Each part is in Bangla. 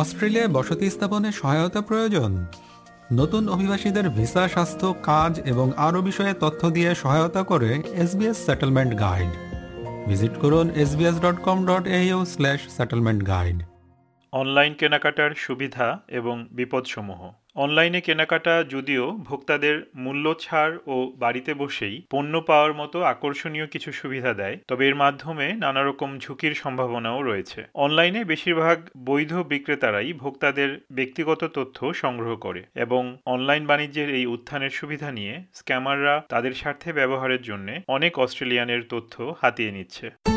অস্ট্রেলিয়ায় বসতি স্থাপনে সহায়তা প্রয়োজন। নতুন অভিবাসীদের ভিসা, স্বাস্থ্য, কাজ এবং আরও বিষয়ে তথ্য দিয়ে সহায়তা করে এসবিএস সেটেলমেন্ট গাইড ভিজিট করুন SBS dot com dot AU slash settlement guide online কেনাকাটার সুবিধা এবং বিপদসমূহ। অনলাইনে কেনাকাটা যদিও ভোক্তাদের মূল্য ছাড় ও বাড়িতে বসেই পণ্য পাওয়ার মতো আকর্ষণীয় কিছু সুবিধা দেয়, তবে এর মাধ্যমে নানা রকম ঝুঁকির সম্ভাবনাও রয়েছে। অনলাইনে বেশিরভাগ বৈধ বিক্রেতারাই ভোক্তাদের ব্যক্তিগত তথ্য সংগ্রহ করে এবং অনলাইন বাণিজ্যের এই উত্থানের সুবিধা নিয়ে স্ক্যামাররা তাদের স্বার্থে ব্যবহারের জন্য অনেক অস্ট্রেলিয়ানের তথ্য হাতিয়ে নিচ্ছে।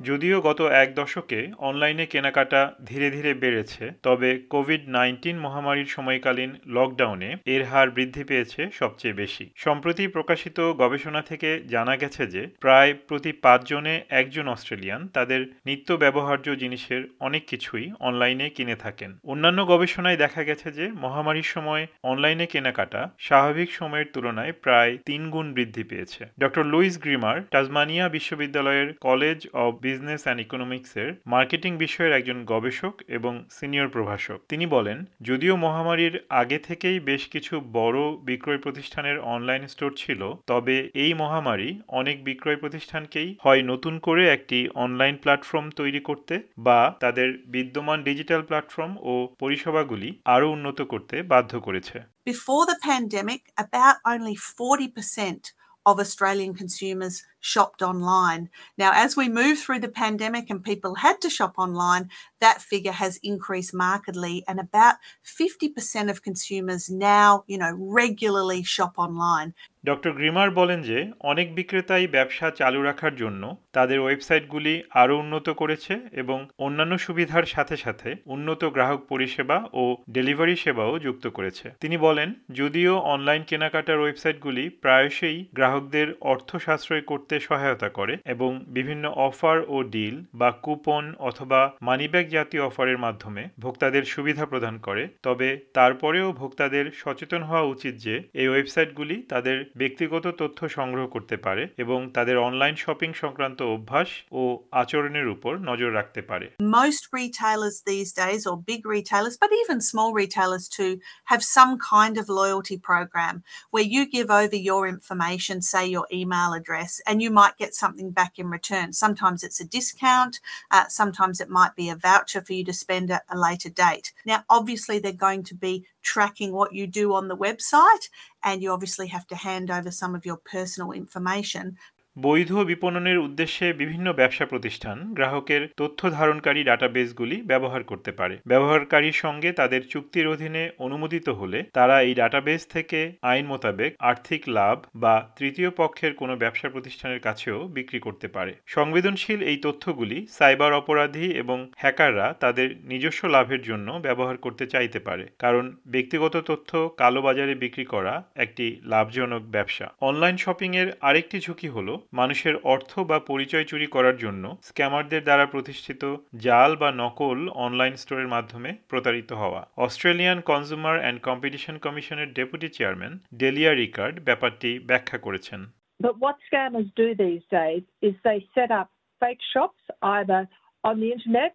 যদিও গত এক দশকে অনলাইনে কেনাকাটা ধীরে ধীরে বেড়েছে, তবে কোভিড নাইন্টিন মহামারীর সময়কালীন লকডাউনে এর হার বৃদ্ধি পেয়েছে সবচেয়ে বেশি। সম্প্রতি প্রকাশিত গবেষণা থেকে জানা গেছে যে, প্রায় প্রতি পাঁচজনে একজন অস্ট্রেলিয়ান তাদের নিত্য ব্যবহার্য জিনিসের অনেক কিছুই অনলাইনে কিনে থাকেন। অন্যান্য গবেষণায় দেখা গেছে যে, মহামারীর সময় অনলাইনে কেনাকাটা স্বাভাবিক সময়ের তুলনায় প্রায় তিন গুণ বৃদ্ধি পেয়েছে। ডক্টর লুইস গ্রিমার, টাজমানিয়া বিশ্ববিদ্যালয়ের কলেজ অব বিজনেস অ্যান্ড ইকোনমিক্সের মার্কেটিং বিষয়ের একজন গবেষক এবং সিনিয়র প্রভাষক। তিনি বলেন যদিও মহামারীর আগে থেকেই বেশ কিছু বড় বিক্রয় প্রতিষ্ঠানের অনলাইন স্টোর ছিল তবে এই মহামারী অনেক বিক্রয় প্রতিষ্ঠানকেই হয় নতুন করে একটি অনলাইন প্ল্যাটফর্ম তৈরি করতে বা তাদের বিদ্যমান ডিজিটাল প্ল্যাটফর্ম ও পরিষেবাগুলি আরও উন্নত করতে বাধ্য করেছে। Before the pandemic, about only 40% of Australian consumers shopped online. Now, as we move through the pandemic and people had to shop online, that figure has increased markedly, and about 50% of consumers now, you know, regularly shop online. Doctor Grimmer বলেন যে অনেক বিক্রেতাই ব্যবসা চালু রাখার জন্য তাদের ওয়েবসাইটগুলি আরও উন্নত করেছে এবং অন্যান্য সুবিধার সাথে সাথে উন্নত গ্রাহক পরিষেবা ও ডেলিভারি সেবাও যুক্ত করেছে তিনি বলেন যদিও অনলাইন কেনাকাটার ওয়েবসাইটগুলি প্রায়শই গ্রাহকদের অর্থ সাশ্রয় করতে সহায়তা করে এবং বিভিন্ন অফার ও ডিল বা কুপন অথবা মানিব্যাগ জাতীয় অফারের মাধ্যমে ভোক্তাদের সুবিধা প্রদান করে। তবে তারপরেও ভোক্তাদের সচেতন হওয়া উচিত যে এই ওয়েবসাইটগুলি তাদের ব্যক্তিগত তথ্য সংগ্রহ করতে পারে এবং তাদের অনলাইন শপিং সংক্রান্ত অভ্যাস ও আচরণের উপর নজর রাখতে পারে। Most retailers these days, or big retailers, but even small retailers too, have some kind of loyalty program where you give over your information, say your email address, and you might get something back in return. Sometimes it's a discount, uh, sometimes it might be a voucher for you to spend at a later date. Now, obviously, they're going to be tracking what you do on the website, and you obviously have to hand over some of your personal information. বৈধ বিপণনের উদ্দেশ্যে বিভিন্ন ব্যবসা প্রতিষ্ঠান গ্রাহকের তথ্য ধারণকারী ডাটাবেসগুলি ব্যবহার করতে পারে। ব্যবহারকারীর সঙ্গে তাদের চুক্তির অধীনে অনুমোদিত হলে তারা এই ডাটাবেস থেকে আইন মোতাবেক আর্থিক লাভ বা তৃতীয় পক্ষের কোনো ব্যবসা প্রতিষ্ঠানের কাছেও বিক্রি করতে পারে। সংবেদনশীল এই তথ্যগুলি সাইবার অপরাধী এবং হ্যাকাররা তাদের নিজস্ব লাভের জন্য ব্যবহার করতে চাইতে পারে, কারণ ব্যক্তিগত তথ্য কালোবাজারে বিক্রি করা একটি লাভজনক ব্যবসা। অনলাইন শপিংয়ের আরেকটি ঝুঁকি হলো মানুষের অর্থ বা পরিচয় চুরি করার জন্য স্ক্যামারদের দ্বারা প্রতিষ্ঠিত জাল বা নকল অনলাইন স্টোরের মাধ্যমে প্রতারিত হওয়া অস্ট্রেলিয়ান কনজিউমার অ্যান্ড কম্পিটিশন কমিশনের ডেপুটি চেয়ারম্যান ডেলিয়া রিকার্ড ব্যাপারটি ব্যাখ্যা করেছেন But what scammers do these days is they set up fake shops either on the internet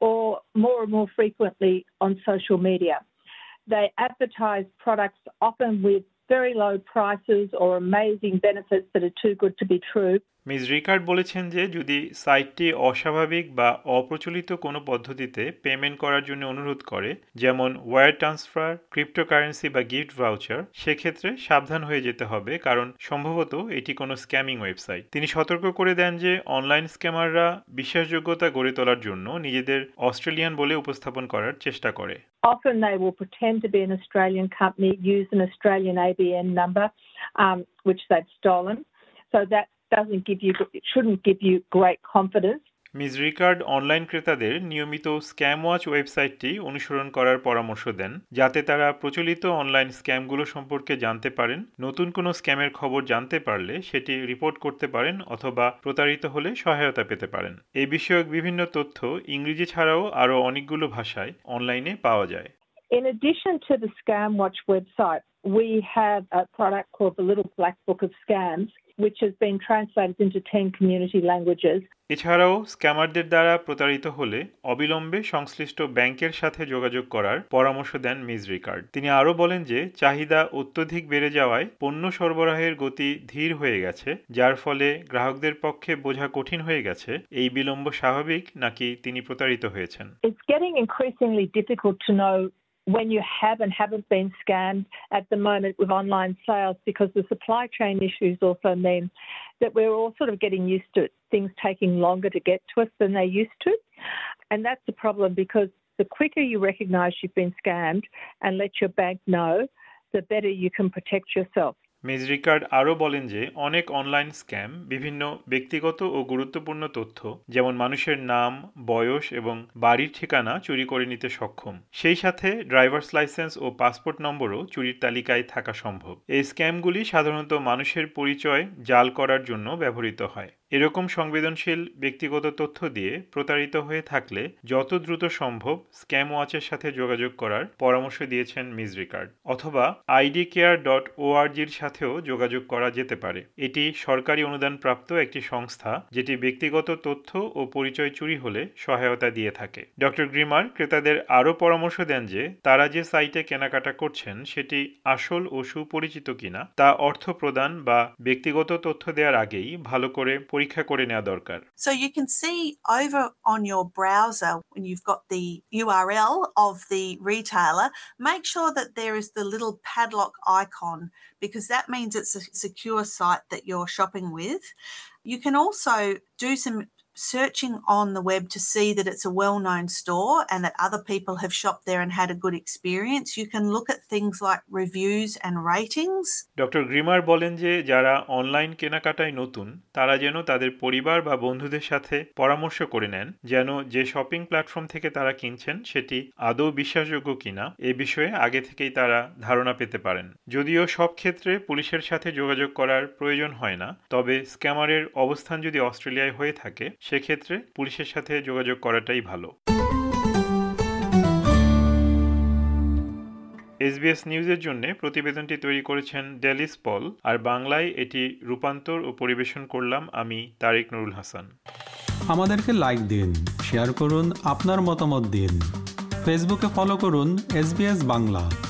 or more and more frequently on social media. They advertise products often with very low prices or amazing benefits that are too good to be true. Miss Rickard বলেছেন যে যদি সাইটটি অস্বাভাবিক বা অপ্রচলিত কোনো পদ্ধতিতে পেমেন্ট করার জন্য অনুরোধ করে যেমন ওয়ার ট্রান্সফার ক্রিপ্টোকারেন্সি বা গিফট ভাউচার সেক্ষেত্রে সাবধান হয়ে যেতে হবে কারণ সম্ভবত এটি কোনো স্ক্যামিং ওয়েবসাইট তিনি সতর্ক করে দেন যে অনলাইন স্ক্যামাররা বিশ্বাসযোগ্যতা গড়ে তোলার জন্য নিজেদের অস্ট্রেলিয়ান বলে উপস্থাপন করার চেষ্টা করে Often they will pretend to be an Australian company, use an Australian ABN number, um, which they've stolen. So that doesn't give you, it shouldn't give you great confidence. Miss Rickard online ক্রেতাদের নিয়মিত স্ক্যাম ওয়াচ ওয়েবসাইটটি অনুসরণ করার পরামর্শ দেন যাতে তারা প্রচলিত অনলাইন স্ক্যামগুলো সম্পর্কে জানতে পারেন নতুন কোনো স্ক্যামের খবর জানতে পারলে সেটি রিপোর্ট করতে পারেন অথবা প্রতারিত হলে সহায়তা পেতে পারেন এই বিষয়ক বিভিন্ন তথ্য ইংরেজি ছাড়াও আরও অনেকগুলো ভাষায় অনলাইনে পাওয়া যায় In addition to the Scam Watch website, we have a product called the Little Black Book of Scams, which has been translated into 10 community languages. এছাড়াও স্ক্যামারদের দ্বারা প্রতারিত হলে অবিলম্বে সংশ্লিষ্ট ব্যাংকের সাথে যোগাযোগ করার পরামর্শ দেন মিস রিকার্ড তিনি আরও বলেন যে চাহিদা অত্যধিক বেড়ে যাওয়ায় পণ্য সরবরাহের গতি ধীর হয়ে গেছে যার ফলে গ্রাহকদের পক্ষে বোঝা কঠিন হয়ে গেছে। এই বিলম্ব স্বাভাবিক নাকি তিনি প্রতারিত হয়েছেন? It's getting increasingly difficult to know when you have and haven't been scammed at the moment with online sales because the supply chain issues also mean that we're all sort of getting used to it, things taking longer to get to us than they used to. And that's a problem because the quicker you recognise you've been scammed and let your bank know, the better you can protect yourself. Miss Rickard আরও বলেন যে, অনেক অনলাইন স্ক্যাম বিভিন্ন ব্যক্তিগত ও গুরুত্বপূর্ণ তথ্য, যেমন মানুষের নাম, বয়স এবং বাড়ির ঠিকানা চুরি করে নিতে সক্ষম। সেই সাথে ড্রাইভার্স লাইসেন্স ও পাসপোর্ট নম্বরও চুরির তালিকায় থাকা সম্ভব। এই স্ক্যামগুলি সাধারণত মানুষের পরিচয় জাল করার জন্য ব্যবহৃত হয়। এরকম সংবেদনশীল ব্যক্তিগত তথ্য দিয়ে প্রতারিত হয়ে থাকলে যত দ্রুত সম্ভব স্ক্যাম ওয়াচের সাথে যোগাযোগ করার পরামর্শ দিয়েছেন মিস রিকার্ড। অথবা আইডি কেয়ার ডট ওআরজির সাথেও যোগাযোগ করা যেতে পারে। এটি সরকারি অনুদানপ্রাপ্ত একটি সংস্থা যেটি ব্যক্তিগত তথ্য ও পরিচয় চুরি হলে সহায়তা দিয়ে থাকে। ডক্টর গ্রিমার ক্রেতাদের আরও পরামর্শ দেন যে, তারা যে সাইটে কেনাকাটা করছেন সেটি আসল ও সুপরিচিত কিনা, তা অর্থ প্রদান বা ব্যক্তিগত তথ্য দেওয়ার আগেই ভালো করে পরীক্ষা করে নেওয়া দরকার So you can see over on your browser when you've got the URL of the retailer, make sure that there is the little padlock icon because that means it's a secure site that you're shopping with. You can also do some searching on the web to see that it's a well known store and that other people have shopped there and had a good experience. You can look at things like reviews and ratings. Doctor Grimmer বলেন যে, যারা অনলাইন কেনাকাটায় নতুন, তারা যেন তাদের পরিবার বা বন্ধুদের সাথে পরামর্শ করে নেন, যেন যে শপিং প্ল্যাটফর্ম থেকে তারা কিনছেন, সেটি আদৌ বিশ্বাসযোগ্য কিনা, এ বিষয়ে আগে থেকেই তারা ধারণা পেতে পারেন যদিও সব ক্ষেত্রে পুলিশের সাথে যোগাযোগ করার প্রয়োজন হয় না, তবে স্ক্যামারের অবস্থান যদি অস্ট্রেলিয়ায় হয়ে থাকে সেক্ষেত্রে পুলিশের সাথে যোগাযোগ করাটাই ভালো। এসবিএস নিউজের জন্য প্রতিবেদনটি তৈরি করেছেন ডেলিস পল, আর বাংলায় এটি রূপান্তর ও পরিবেশন করলাম আমি তারেক নুরুল হাসান। আমাদেরকে লাইক দিন শেয়ার করুন, আপনার মতামত দিন। ফেসবুকে ফলো করুন এস বাংলা।